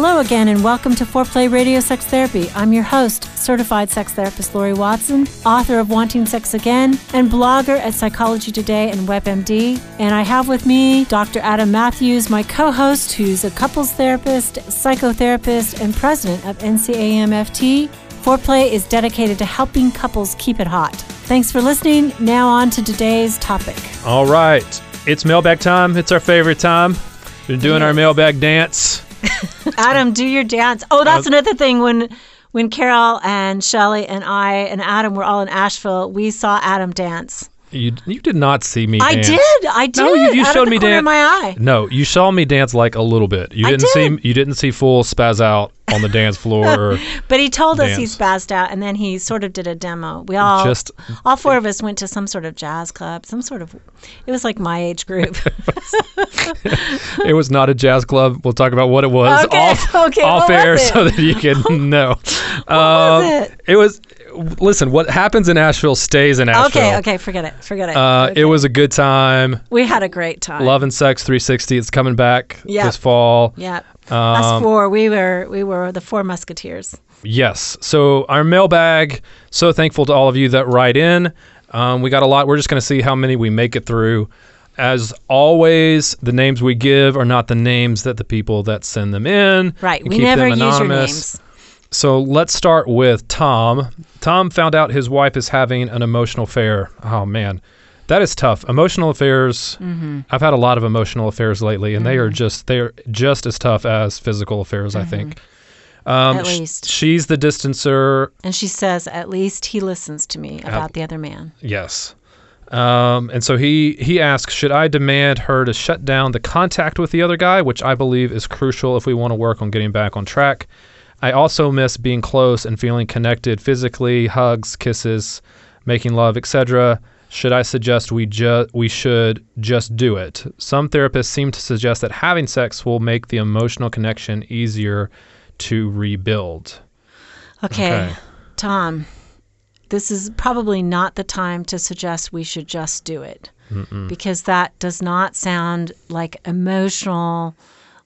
Hello again, and welcome to Foreplay Radio Sex Therapy. I'm your host, certified sex therapist Lori Watson, author of Wanting Sex Again, and blogger at Psychology Today and WebMD. And I have with me Dr. Adam Matthews, my co host, who's a couples therapist, psychotherapist, and president of NCAMFT. Foreplay is dedicated to helping couples keep it hot. Thanks for listening. Now, on to today's topic. All right. It's mailbag time. It's our favorite time. Been doing our mailbag dance. Adam, do your dance. Oh, that's another thing. When when Carol and Shelly and I and Adam were all in Asheville, we saw Adam dance. You you did not see me I dance. did. I did. No, you, you showed me dance. my eye. No, you saw me dance like a little bit. You I didn't see did. you didn't see full spaz out on the dance floor. But he told us he Dance. spazzed out, and then he sort of did a demo. We all, Just- all four of us went to some sort of jazz club, some sort of. It was like my age group. it was not a jazz club. We'll talk about what it was Okay, off okay, off what air so that you can know. was Um, it? It was listen, what happens in Asheville stays in Asheville. okay, okay, forget it, forget it. Uh, Okay. It was a good time. We had a great time. Love and Sex 360. It's coming back Yep. this fall. Yeah. Us Um, four, we were we were the four musketeers. Yes. So our mailbag. So thankful to all of you that write in. Um, we got a lot. We're just going to see how many we make it through. As always, the names we give are not the names that the people that send them in. Right. We keep never them use your names. So let's start with Tom. Tom found out his wife is having an emotional affair. Oh man, that is tough. Emotional affairs. Mm-hmm. I've had a lot of emotional affairs lately, and they are just they are just as tough as physical affairs. I think. Um, Mm-hmm. At sh- least. she's the distancer. And she says, at least he listens to me about the other man. Yes. Um, and so he he asks, should I demand her to shut down the contact with the other guy, which I believe is crucial if we want to work on getting back on track. I also miss being close and feeling connected physically, hugs, kisses, making love, etc. Should I suggest we ju- we should just do it? Some therapists seem to suggest that having sex will make the emotional connection easier to rebuild. Okay, Okay. Tom, this is probably not the time to suggest we should just do it because that does not sound like emotional,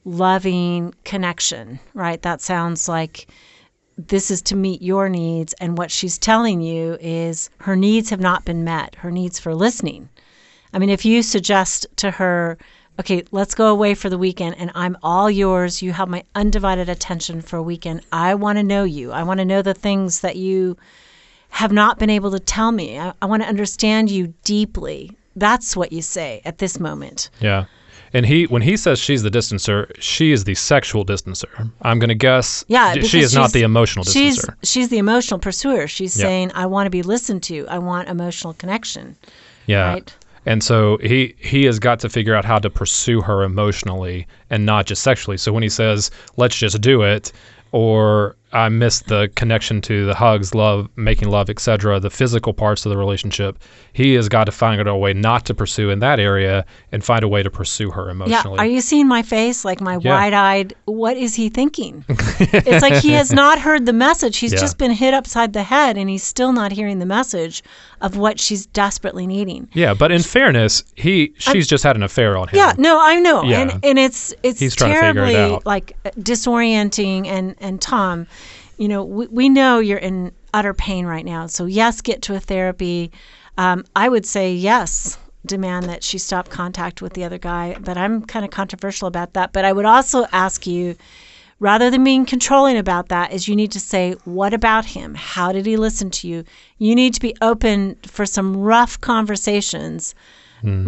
loving connection, right? That sounds like this is to meet your needs, and what she's telling you is her needs have not been met, her needs for listening. I mean, if you suggest to her, okay, let's go away for the weekend and I'm all yours, you have my undivided attention for a weekend. I want to know you. I want to know the things that you have not been able to tell me. I, I want to understand you deeply. That's what you say at this moment. Yeah. And he, when he says she's the distancer, she is the sexual distancer. I'm going to guess. Yeah, she is not the emotional She's distancer. she's the emotional pursuer. She's Yeah. saying, "I want to be listened to. I want emotional connection." Yeah. right. And so he he has got to figure out how to pursue her emotionally and not just sexually. So when he says, "Let's just do it," or I miss the connection to the hugs, love, making love, etc., the physical parts of the relationship, he has got to find a way not to pursue in that area and find a way to pursue her emotionally. Yeah, are you seeing my face? Like my Yeah. wide-eyed. What is he thinking? it's like he has not heard the message. He's Yeah. just been hit upside the head, and he's still not hearing the message of what she's desperately needing. yeah, but in fairness, he she's just had an affair on him. Yeah, no, I know, Yeah. and and it's it's He's it terribly out. like disorienting. And and Tom, you know, we, we know you're in utter pain right now. So yes, get to a therapy. Um, I would say yes, demand that she stop contact with the other guy. But I'm kind of controversial about that. But I would also ask you. Rather than being controlling about that, is you need to say, what about him? How did he listen to you? You need to be open for some rough conversations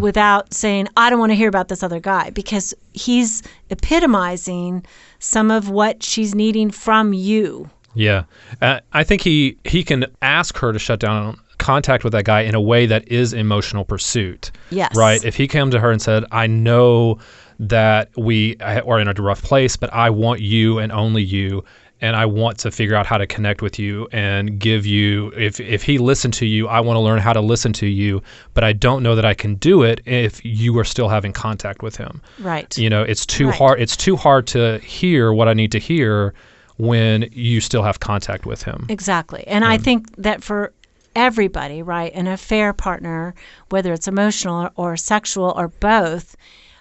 without saying, I don't want to hear about this other guy because he's epitomizing some of what she's needing from you. Yeah, uh, I think he he can ask her to shut down contact with that guy in a way that is emotional pursuit. Yes. Right. If he came to her and said, "I know that we are in a rough place, but I want you and only you." And I want to figure out how to connect with you and give you. If if he listened to you, I want to learn how to listen to you. But I don't know that I can do it if you are still having contact with him. Right. You know, it's too Right. hard. It's too hard to hear what I need to hear when you still have contact with him. Exactly. And I think that for everybody, right, an affair partner, whether it's emotional or, or sexual or both,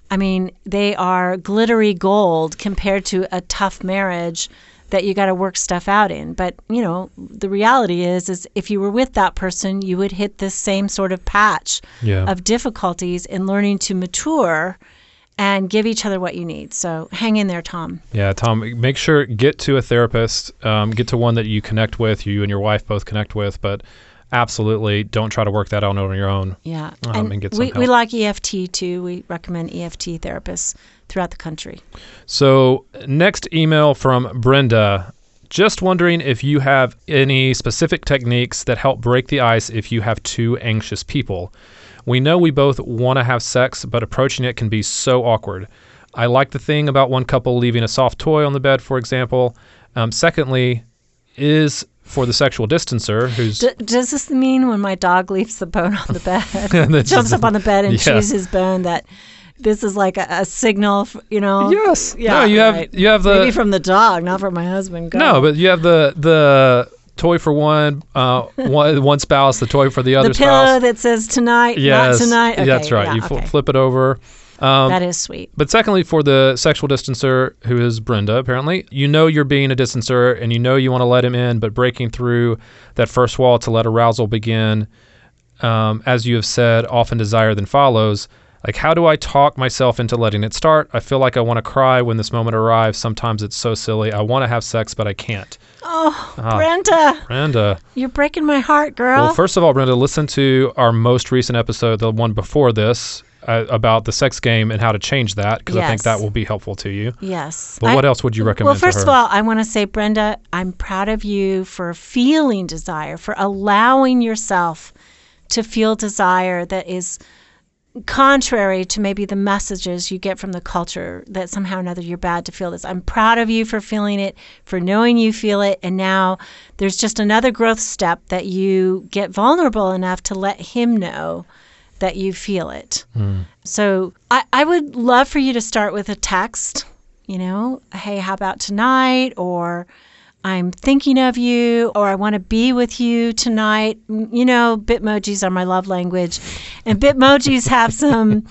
I mean, they are glittery gold compared to a tough marriage that you got to work stuff out in. But, you know, the reality is is if you were with that person, you would hit this same sort of patch Yeah. of difficulties in learning to mature and give each other what you need. So, hang in there, Tom. Yeah, Tom, make sure get to a therapist, um, get to one that you connect with, you and your wife both connect with, but absolutely don't try to work that out on your own. Yeah. Um, and get some we, we like EFT too. We recommend EFT therapists throughout the country. So, next email from Brenda. Just wondering if you have any specific techniques that help break the ice if you have two anxious people. We know we both want to have sex, but approaching it can be so awkward. I like the thing about one couple leaving a soft toy on the bed, for example. Um, secondly, is for the sexual distancer who's D- does this mean when my dog leaves the bone on the bed, jumps up on the bed and yeah. chews his bone, that this is like a, a signal, f you know? yes, Yeah, no, you have right. you have the Maybe from the dog, not from my husband. Go. No, but you have the the toy for one uh one one spouse, the toy for the other the pillow that says tonight, Yes, not tonight. Okay, that's right. yeah, you fl- okay. flip it over. Um, that is sweet. but secondly, for the sexual distancer, who is Brenda, apparently, you know you're being a distancer and you know you want to let him in, but breaking through that first wall to let arousal begin, um, as you have said, often desire then follows. Like, how do I talk myself into letting it start? I feel like I want to cry when this moment arrives. Sometimes it's so silly. I want to have sex, but I can't. Oh, Ah. Brenda, Brenda. you're breaking my heart, girl. Well, first of all, Brenda, listen to our most recent episode, the one before this, uh, about the sex game and how to change that, because I think that will be helpful to you. yes. But I- what else would you recommend Well, first of all, I want to say, Brenda, I'm proud of you for feeling desire, for allowing yourself to feel desire that is contrary to maybe the messages you get from the culture that somehow or another you're bad to feel this. I'm proud of you for feeling it, for knowing you feel it, and now there's just another growth step that you get vulnerable enough to let him know that you feel it. Hmm. So I, I would love for you to start with a text, you know, hey, how about tonight? Or I'm thinking of you, or I want to be with you tonight. You know, Bitmojis are my love language. And Bitmojis have some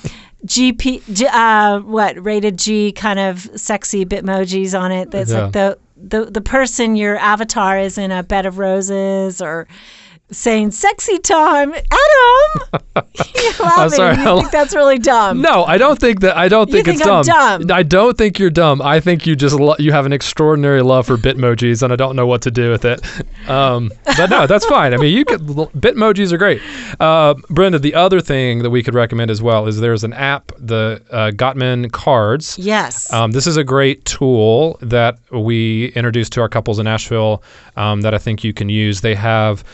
GP, uh, what, rated G kind of sexy Bitmojis on it. That's Yeah. like the, the, the person, your avatar is in a bed of roses or saying sexy time. Adam! You're laughing. sorry. You think that's really dumb. No, I don't think that. I don't think, think it's I'm dumb. dumb. I don't think you're dumb. I think you just lo- you have an extraordinary love for Bitmojis, and I don't know what to do with it. Um, but no, that's fine. I mean, you could Bitmojis are great. Uh, Brenda, the other thing that we could recommend as well is there's an app, the uh, Gottman Cards. Yes. Um, this is a great tool that we introduced to our couples in Asheville um, that I think you can use. They have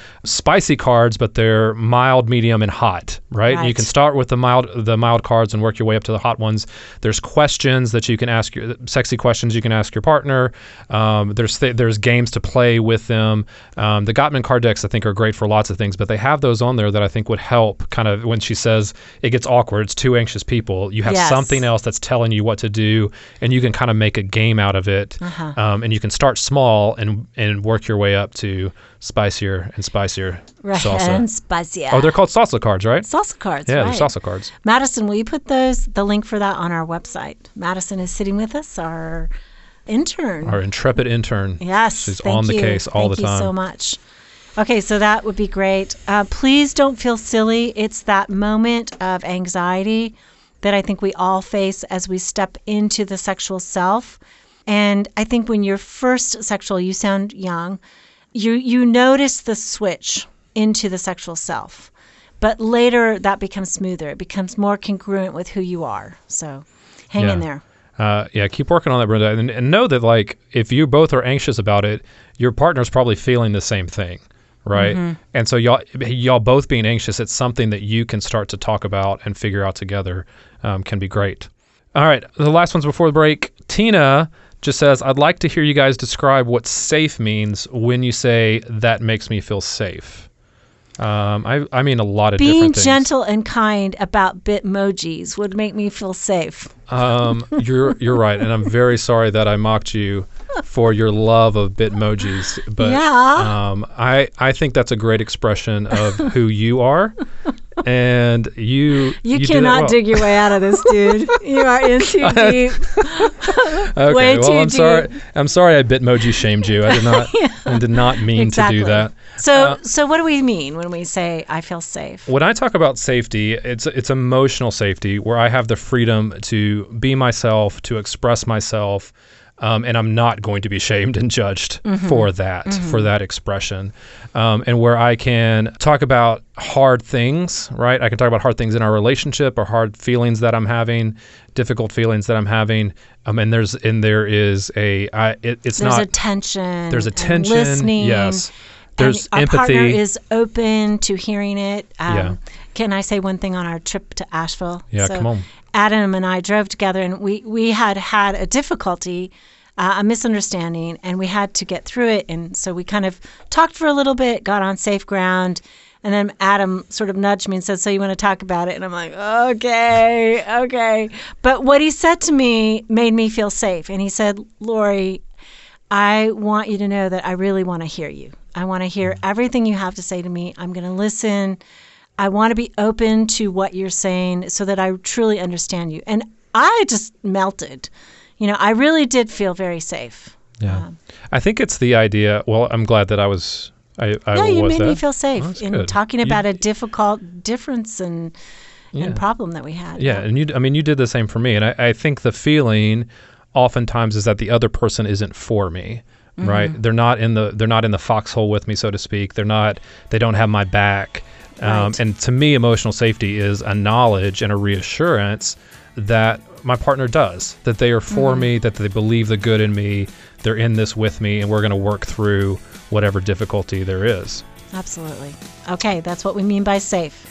spicy cards, but they're mild, medium, and hot. Right? You can start with the mild, the mild cards and work your way up to the hot ones. There's questions that you can ask your sexy questions you can ask your partner. Um, there's th- there's games to play with them. Um, the Gottman card decks I think are great for lots of things, but they have those on there that I think would help. Kind of when she says it gets awkward, it's two anxious people. You have Yes. something else that's telling you what to do, and you can kind of make a game out of it. Uh-huh. Um, and you can start small and and work your way up to spicier and spicier right. salsa. And spicier. Oh, they're called salsa cards, right? salsa cards. yeah, right. they're salsa cards. Madison, will you put those the link for that on our website? Madison is sitting with us, our intern. Our intrepid intern. Yes, She's thank on the you. case all Thank the you so much. Okay, so that would be great. Uh, please don't feel silly. It's that moment of anxiety that I think we all face as we step into the sexual self. And I think when you're first sexual, you sound young. You you notice the switch into the sexual self, but later that becomes smoother. It becomes more congruent with who you are. So, hang in there. Uh, yeah, keep working on that, Brenda, and, and know that like if you both are anxious about it, your partner's probably feeling the same thing, right? Mm-hmm. And so y'all y'all both being anxious, it's something that you can start to talk about and figure out together. Um, can be great. All right, the last ones before the break. Tina just says, "I'd like to hear you guys describe what safe means when you say that makes me feel safe." Um, I I mean a lot of Being different things. gentle and kind about bitmojis would make me feel safe. Um, you're you're right, and I'm very sorry that I mocked you for your love of Bitmojis. But Yeah. um, I I think that's a great expression of who you are, and you You, it cannot well. dig your way out of this, dude. you are in too deep. Okay, way well, too I'm sorry. I'm sorry. I Bitmoji shamed you. I did not. I did not mean exactly. to do that. So, Uh, so what do we mean when we say I feel safe? When I talk about safety, it's it's emotional safety where I have the freedom to be myself, to express myself, um, and I'm not going to be shamed and judged for that, for that expression, um, and where I can talk about hard things. Right, I can talk about hard things in our relationship or hard feelings that I'm having, difficult feelings that I'm having, um, and there's and there is a I, it, it's There's not a tension. there's a tension. Listening. Yes. and There's our partner is open to hearing it. Um, Yeah. Can I say one thing on our trip to Asheville? Yeah, come on. Adam and I drove together, and we we had had a difficulty, uh, a misunderstanding, and we had to get through it. And so we kind of talked for a little bit, got on safe ground. And then Adam sort of nudged me and said, So you want to talk about it? And I'm like, Okay, okay. But what he said to me made me feel safe. And he said, Lori, I want you to know that I really want to hear you. I want to hear everything you have to say to me. I'm going to listen. I want to be open to what you're saying so that I truly understand you. And I just melted. You know, I really did feel very safe. Yeah. I think it's the idea. Well, I'm glad that I was. I, I yeah, you made that. me feel safe that's in good. talking You- about a difficult difference and, Yeah. and problem that we had. Yeah, and you. I mean, you did the same for me, and I, I think the feeling, oftentimes, is that the other person isn't for me. Mm-hmm. Right? They're not in the. They're not in the foxhole with me, so to speak. They're not. They don't have my back. Um, Right. And to me, emotional safety is a knowledge and a reassurance that my partner does. That they are for Mm-hmm. me. That they believe the good in me. They're in this with me, and we're going to work through whatever difficulty there is. Absolutely. Okay, that's what we mean by safe.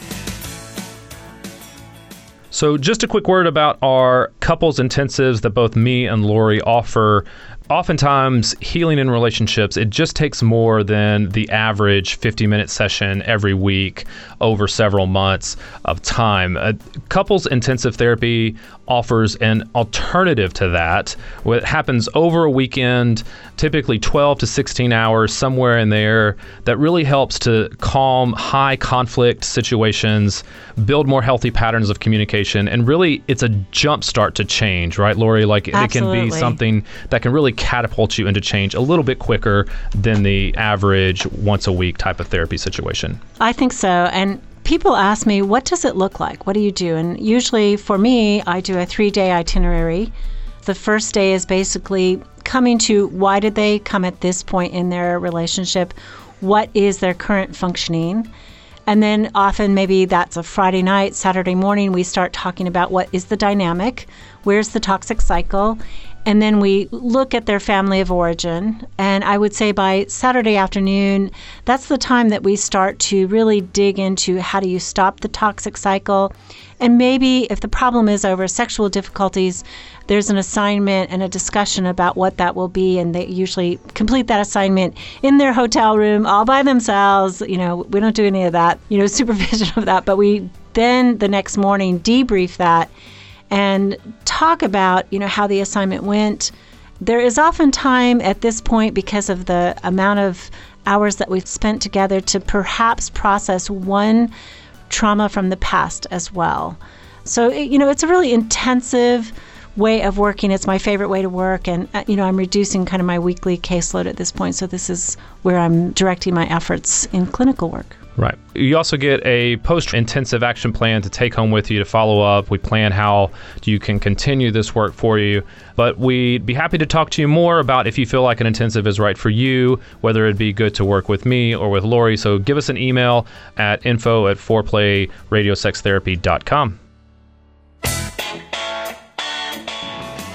So, just a quick word about our couples intensives that both me and Lori offer. Oftentimes, healing in relationships, it just takes more than the average 50 minute session every week over several months of time. Uh, couples intensive therapy offers an alternative to that. What happens over a weekend, typically 12 to 16 hours, somewhere in there, that really helps to calm high conflict situations, build more healthy patterns of communication, and really it's a jump start to change, right, Lori? Like it can be something that can really catapult you into change a little bit quicker than the average once a week type of therapy situation. I think so. And people ask me, what does it look like? What do you do? And usually for me, I do a three day itinerary. The first day is basically coming to why did they come at this point in their relationship? What is their current functioning? And then often maybe that's a Friday night, Saturday morning, we start talking about what is the dynamic, where's the toxic cycle, and then we look at their family of origin. And I would say by Saturday afternoon, that's the time that we start to really dig into how do you stop the toxic cycle. And maybe if the problem is over sexual difficulties, there's an assignment and a discussion about what that will be. And they usually complete that assignment in their hotel room all by themselves. You know, we don't do any of that, you know, supervision of that. But we then the next morning debrief that and talk about you know how the assignment went. There is often time at this point because of the amount of hours that we've spent together to perhaps process one trauma from the past as well. So it, you know it's a really intensive way of working. It's my favorite way to work. And uh, you know i'm reducing kind of my weekly caseload at this point. So this is where i'm directing my efforts in clinical work Right. You also get a post intensive action plan to take home with you to follow up. We plan how you can continue this work for you. But we'd be happy to talk to you more about if you feel like an intensive is right for you, whether it'd be good to work with me or with Lori. So give us an email at info at foreplayradiosextherapy.com.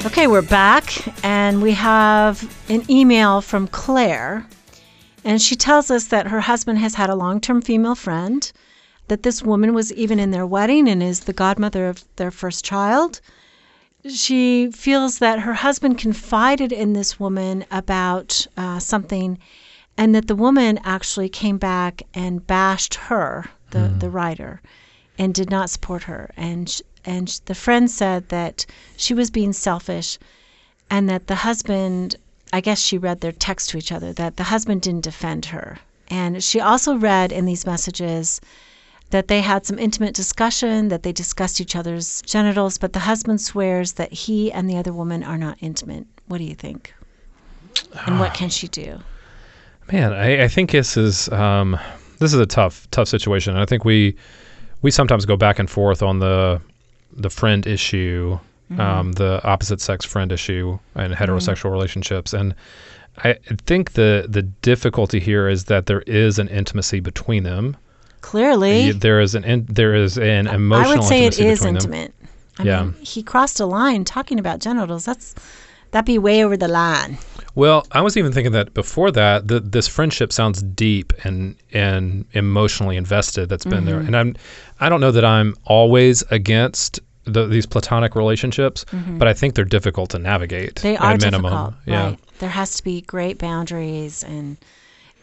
Okay, we're back, and we have an email from Claire. And she tells us that her husband has had a long term female friend, that this woman was even in their wedding and is the godmother of their first child. She feels that her husband confided in this woman about uh, something, and that the woman actually came back and bashed her, the, the writer, and did not support her. And, sh- and sh- the friend said that she was being selfish and that the husband I guess she read their text to each other that the husband didn't defend her. And she also read in these messages that they had some intimate discussion, that they discussed each other's genitals, but the husband swears that he and the other woman are not intimate. What do you think? And what can she do? Man, I, I think this is um, this is a tough tough situation. I think we we sometimes go back and forth on the the friend issue, um, the opposite sex friend issue, and heterosexual relationships. And I think the the difficulty here is that there is an intimacy between them. Clearly, There is an in, there is an emotional. I would say it is between them. intimate. I Yeah. mean, he crossed a line talking about genitals. That's that'd be way over the line. Well, I was even thinking that before that, the, this friendship sounds deep and and emotionally invested. That's been Mm-hmm. there, and I'm I don't know that I'm always against the, these platonic relationships, but I think they're difficult to navigate. Mm-hmm. They at are a minimum. difficult, Yeah, right? There has to be great boundaries, and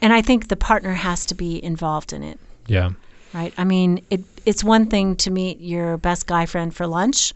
and I think the partner has to be involved in it, yeah, right? I mean, it it's one thing to meet your best guy friend for lunch.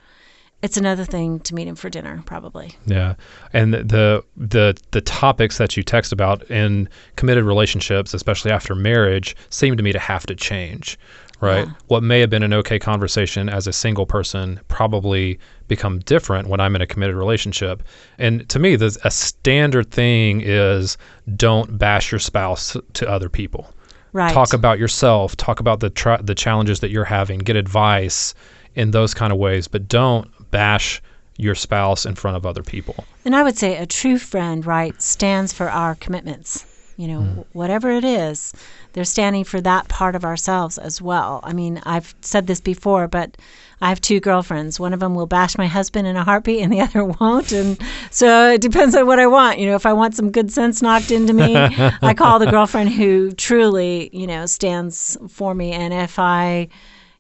It's another thing to meet him for dinner, probably. yeah. And the the the topics that you text about in committed relationships, especially after marriage, seem to me to have to change. Right. Yeah. What may have been an okay conversation as a single person probably become different when I'm in a committed relationship. And to me, the, a standard thing is don't bash your spouse to other people. Right. Talk about yourself. Talk about the tra- the challenges that you're having. Get advice in those kind of ways, but don't bash your spouse in front of other people. And I would say a true friend, right, stands for our commitments. You know, Mm. whatever it is, they're standing for that part of ourselves as well. I mean, I've said this before, but I have two girlfriends. One of them will bash my husband in a heartbeat, and the other won't. And so it depends on what I want. You know, if I want some good sense knocked into me, I call the girlfriend who truly, you know, stands for me. And if I,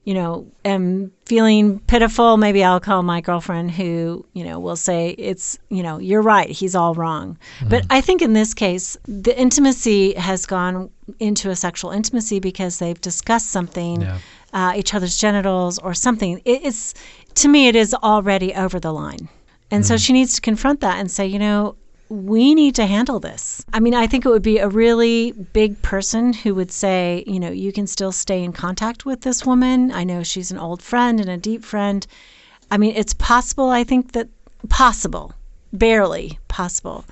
you know, am feeling pitiful, maybe I'll call my girlfriend who, you know, will say, it's, you know, you're right, he's all wrong. But I think in this case, the intimacy has gone into a sexual intimacy because they've discussed something, Yeah. uh, each other's genitals or something. It, it's, to me, it is already over the line. And so she needs to confront that and say, you know, we need to handle this. I mean, I think it would be a really big person who would say, you know, you can still stay in contact with this woman. I know she's an old friend and a deep friend. I mean, it's possible, I think that possible, barely possible,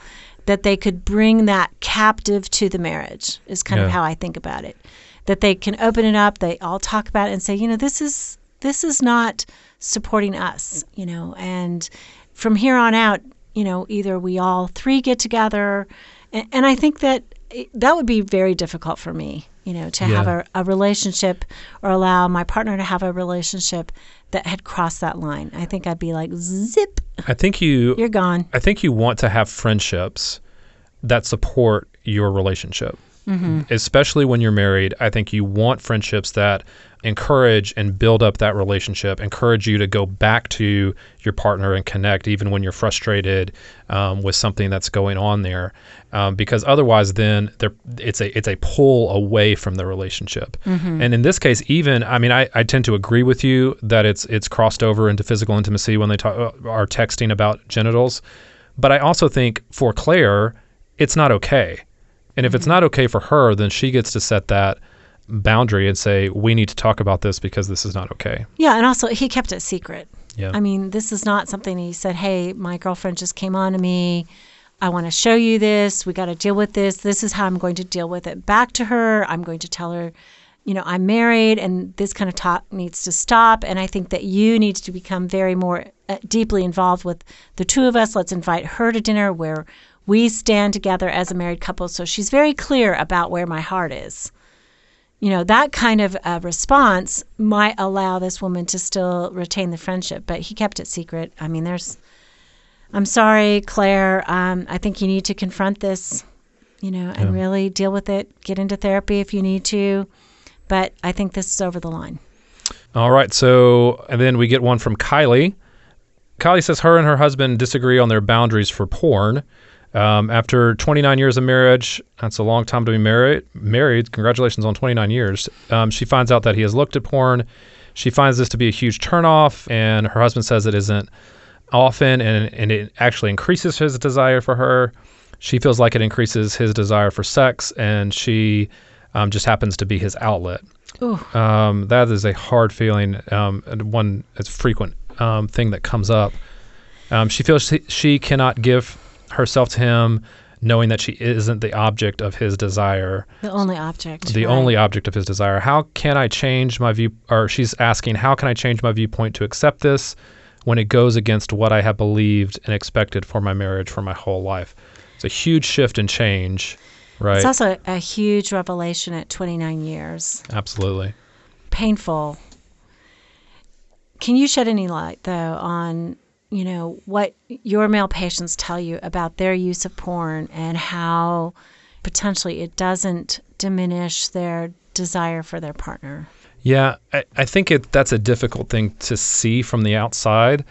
that they could bring that captive to the marriage, is kind of how I think about it. That they can open it up, they all talk about it and say, you know, this is this is not supporting us, you know, and from here on out, you know, either we all three get together, and, and I think that eh, that would be very difficult for me, you know, to have a, a relationship or allow my partner to have a relationship that had crossed that line. I think I'd be like, zip, I think you you're gone. I think you want to have friendships that support your relationship. Especially when you're married, I think you want friendships that encourage and build up that relationship, encourage you to go back to your partner and connect even when you're frustrated um, with something that's going on there. Um, because otherwise, then it's a it's a pull away from the relationship. And in this case, even I mean, I, I tend to agree with you that it's it's crossed over into physical intimacy when they talk, uh, are texting about genitals. But I also think for Claire, it's not okay. And if it's not okay for her, then she gets to set that boundary and say, we need to talk about this because this is not okay. Yeah, and also he kept it secret. Yeah. I mean, this is not something he said, hey, my girlfriend just came on to me. I want to show you this. We got to deal with this. This is how I'm going to deal with it back to her. I'm going to tell her, you know, I'm married and this kind of talk needs to stop. And I think that you need to become very more uh, deeply involved with the two of us. Let's invite her to dinner where we stand together as a married couple. So she's very clear about where my heart is you know that kind of uh, response might allow this woman to still retain the friendship but he kept it secret i mean there's i'm sorry claire um, i think you need to confront this you know and Yeah. really deal with it get into therapy if you need to but i think this is over the line All right. So, and then we get one from Kylie. Kylie says her and her husband disagree on their boundaries for porn. Um, after 29 years of marriage, that's a long time to be married. Married, congratulations on 29 years. Um, she finds out that he has looked at porn. She finds this to be a huge turnoff, and her husband says it isn't often, and and it actually increases his desire for her. She feels like it increases his desire for sex, and she um, just happens to be his outlet. Um, that is a hard feeling, um, and one it's frequent um, thing that comes up. Um, she feels she, she cannot give herself to him, knowing that she isn't the object of his desire, The only object. the right. only object of his desire. How can I change my view? Or she's asking, how can I change my viewpoint to accept this when it goes against what I have believed and expected for my marriage for my whole life? It's a huge shift and change, right? It's also a huge revelation at 29 years. Absolutely. Painful. Can you shed any light, though, on you know what your male patients tell you about their use of porn and how potentially it doesn't diminish their desire for their partner? Yeah, I, I think it that's a difficult thing to see from the outside.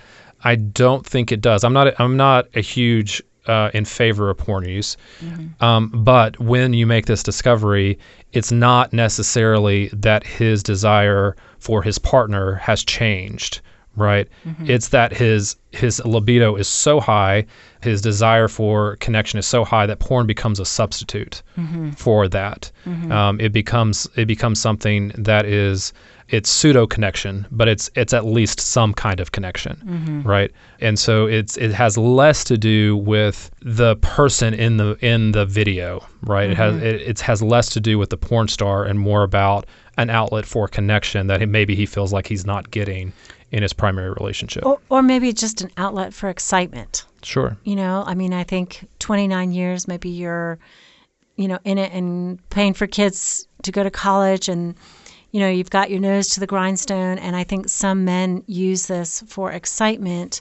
I don't think it does. I'm not I'm not a huge uh, in favor of porn use, um, but when you make this discovery, it's not necessarily that his desire for his partner has changed, right? Mm-hmm. It's that his his libido is so high, his desire for connection is so high that porn becomes a substitute mm-hmm. for that. Mm-hmm. Um, it becomes it becomes something that is it's pseudo connection, but it's it's at least some kind of connection, right? And so it's it has less to do with the person in the in the video, right? It has it, it has less to do with the porn star and more about an outlet for connection that maybe he feels like he's not getting in his primary relationship. Or, or maybe just an outlet for excitement. Sure. You know, I mean, I think 29 years, maybe you're, you know, in it and paying for kids to go to college and, you know, you've got your nose to the grindstone. And I think some men use this for excitement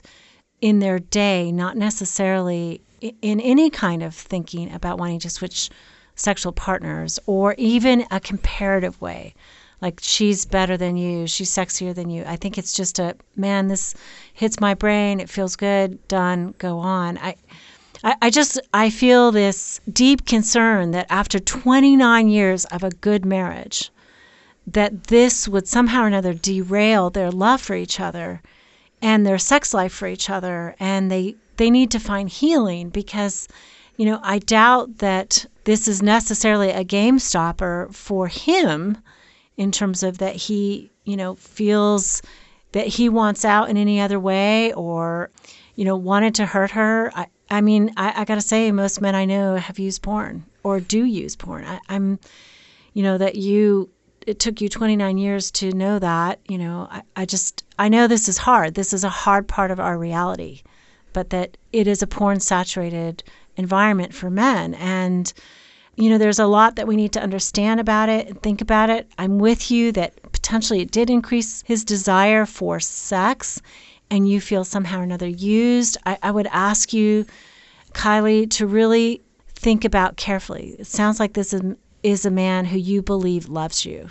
in their day, not necessarily in any kind of thinking about wanting to switch sexual partners or even a comparative way. Like she's better than you, she's sexier than you. I think it's just a man, this hits my brain, it feels good, done, go on. I I, just I feel this deep concern that after 29 years of a good marriage, that this would somehow or another derail their love for each other and their sex life for each other. And they they need to find healing because you know I doubt that this is necessarily a game stopper for him in terms of that he you know feels that he wants out in any other way or you know wanted to hurt her. I, I mean I, I gotta say most men I know have used porn or do use porn. I, I'm you know that you it took you 29 years to know that you know. I, I just i know this is hard. This is a hard part of our reality but that it is a porn saturated environment for men. And you know there's a lot that we need to understand about it and think about it. I'm with you that potentially it did increase his desire for sex and you feel somehow or another used. I, I would ask you kylie to really think about carefully. It sounds like this is, is a man who you believe loves you.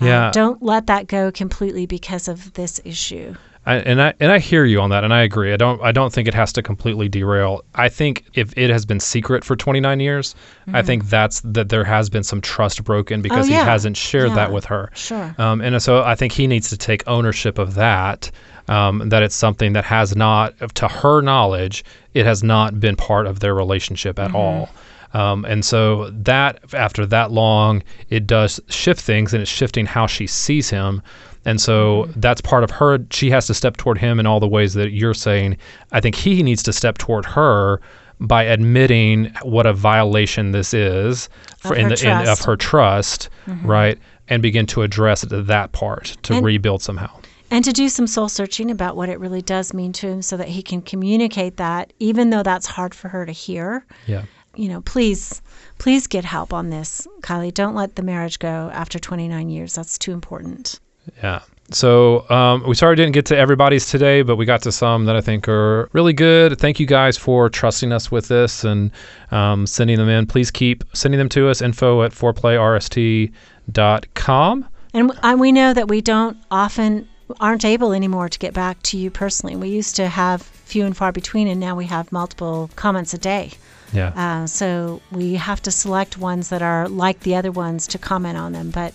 Uh, Yeah. don't let that go completely because of this issue I, and I and I hear you on that, and I agree. I don't I don't think it has to completely derail. I think if it has been secret for 29 years, I think that's that there has been some trust broken because Mm-hmm. Oh, yeah. he hasn't shared that with her. Sure. Um, and so I think he needs to take ownership of that. Um, that it's something that has not, to her knowledge, it has not been part of their relationship at all. Um, and so that after that long, it does shift things, and it's shifting how she sees him. And so mm-hmm. that's part of her. She has to step toward him in all the ways that you're saying. I think he needs to step toward her by admitting what a violation this is for Of in her the in, of trust. her trust, mm-hmm. right? And begin to address that part to And- rebuild somehow. and to do some soul searching about what it really does mean to him so that he can communicate that even though that's hard for her to hear Yeah. you know please please get help on this kylie don't let the marriage go after 29 years that's too important Yeah. So um, we sorry didn't get to everybody's today, but we got to some that I think are really good. Thank you guys for trusting us with this and um, sending them in. Please keep sending them to us. Info at foreplayrst.com. and, and we know that we don't often aren't able anymore to get back to you personally we used to have few and far between and now we have multiple comments a day Yeah. Uh, so we have to select ones that are like the other ones to comment on them. But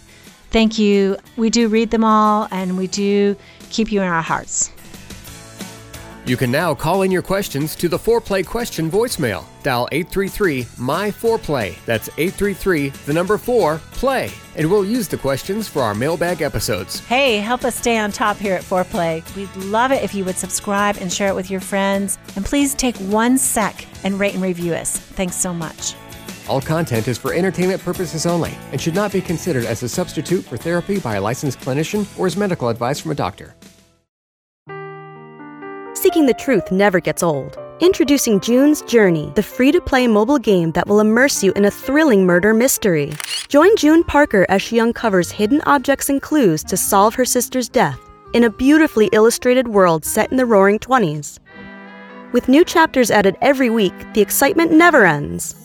thank you. We do read them all and we do keep you in our hearts. You can now call in your questions to the Foreplay question voicemail. Dial 833 My Foreplay. That's 833 the number 4 play. And we'll use the questions for our mailbag episodes. Hey, help us stay on top here at Foreplay. We'd love it if you would subscribe and share it with your friends. And please take one sec and rate and review us. Thanks so much. All content is for entertainment purposes only and should not be considered as a substitute for therapy by a licensed clinician or as medical advice from a doctor. Seeking the truth never gets old. Introducing June's Journey, the free to play mobile game that will immerse you in a thrilling murder mystery. Join June Parker as she uncovers hidden objects and clues to solve her sister's death in a beautifully illustrated world set in the roaring 20s. With new chapters added every week, the excitement never ends.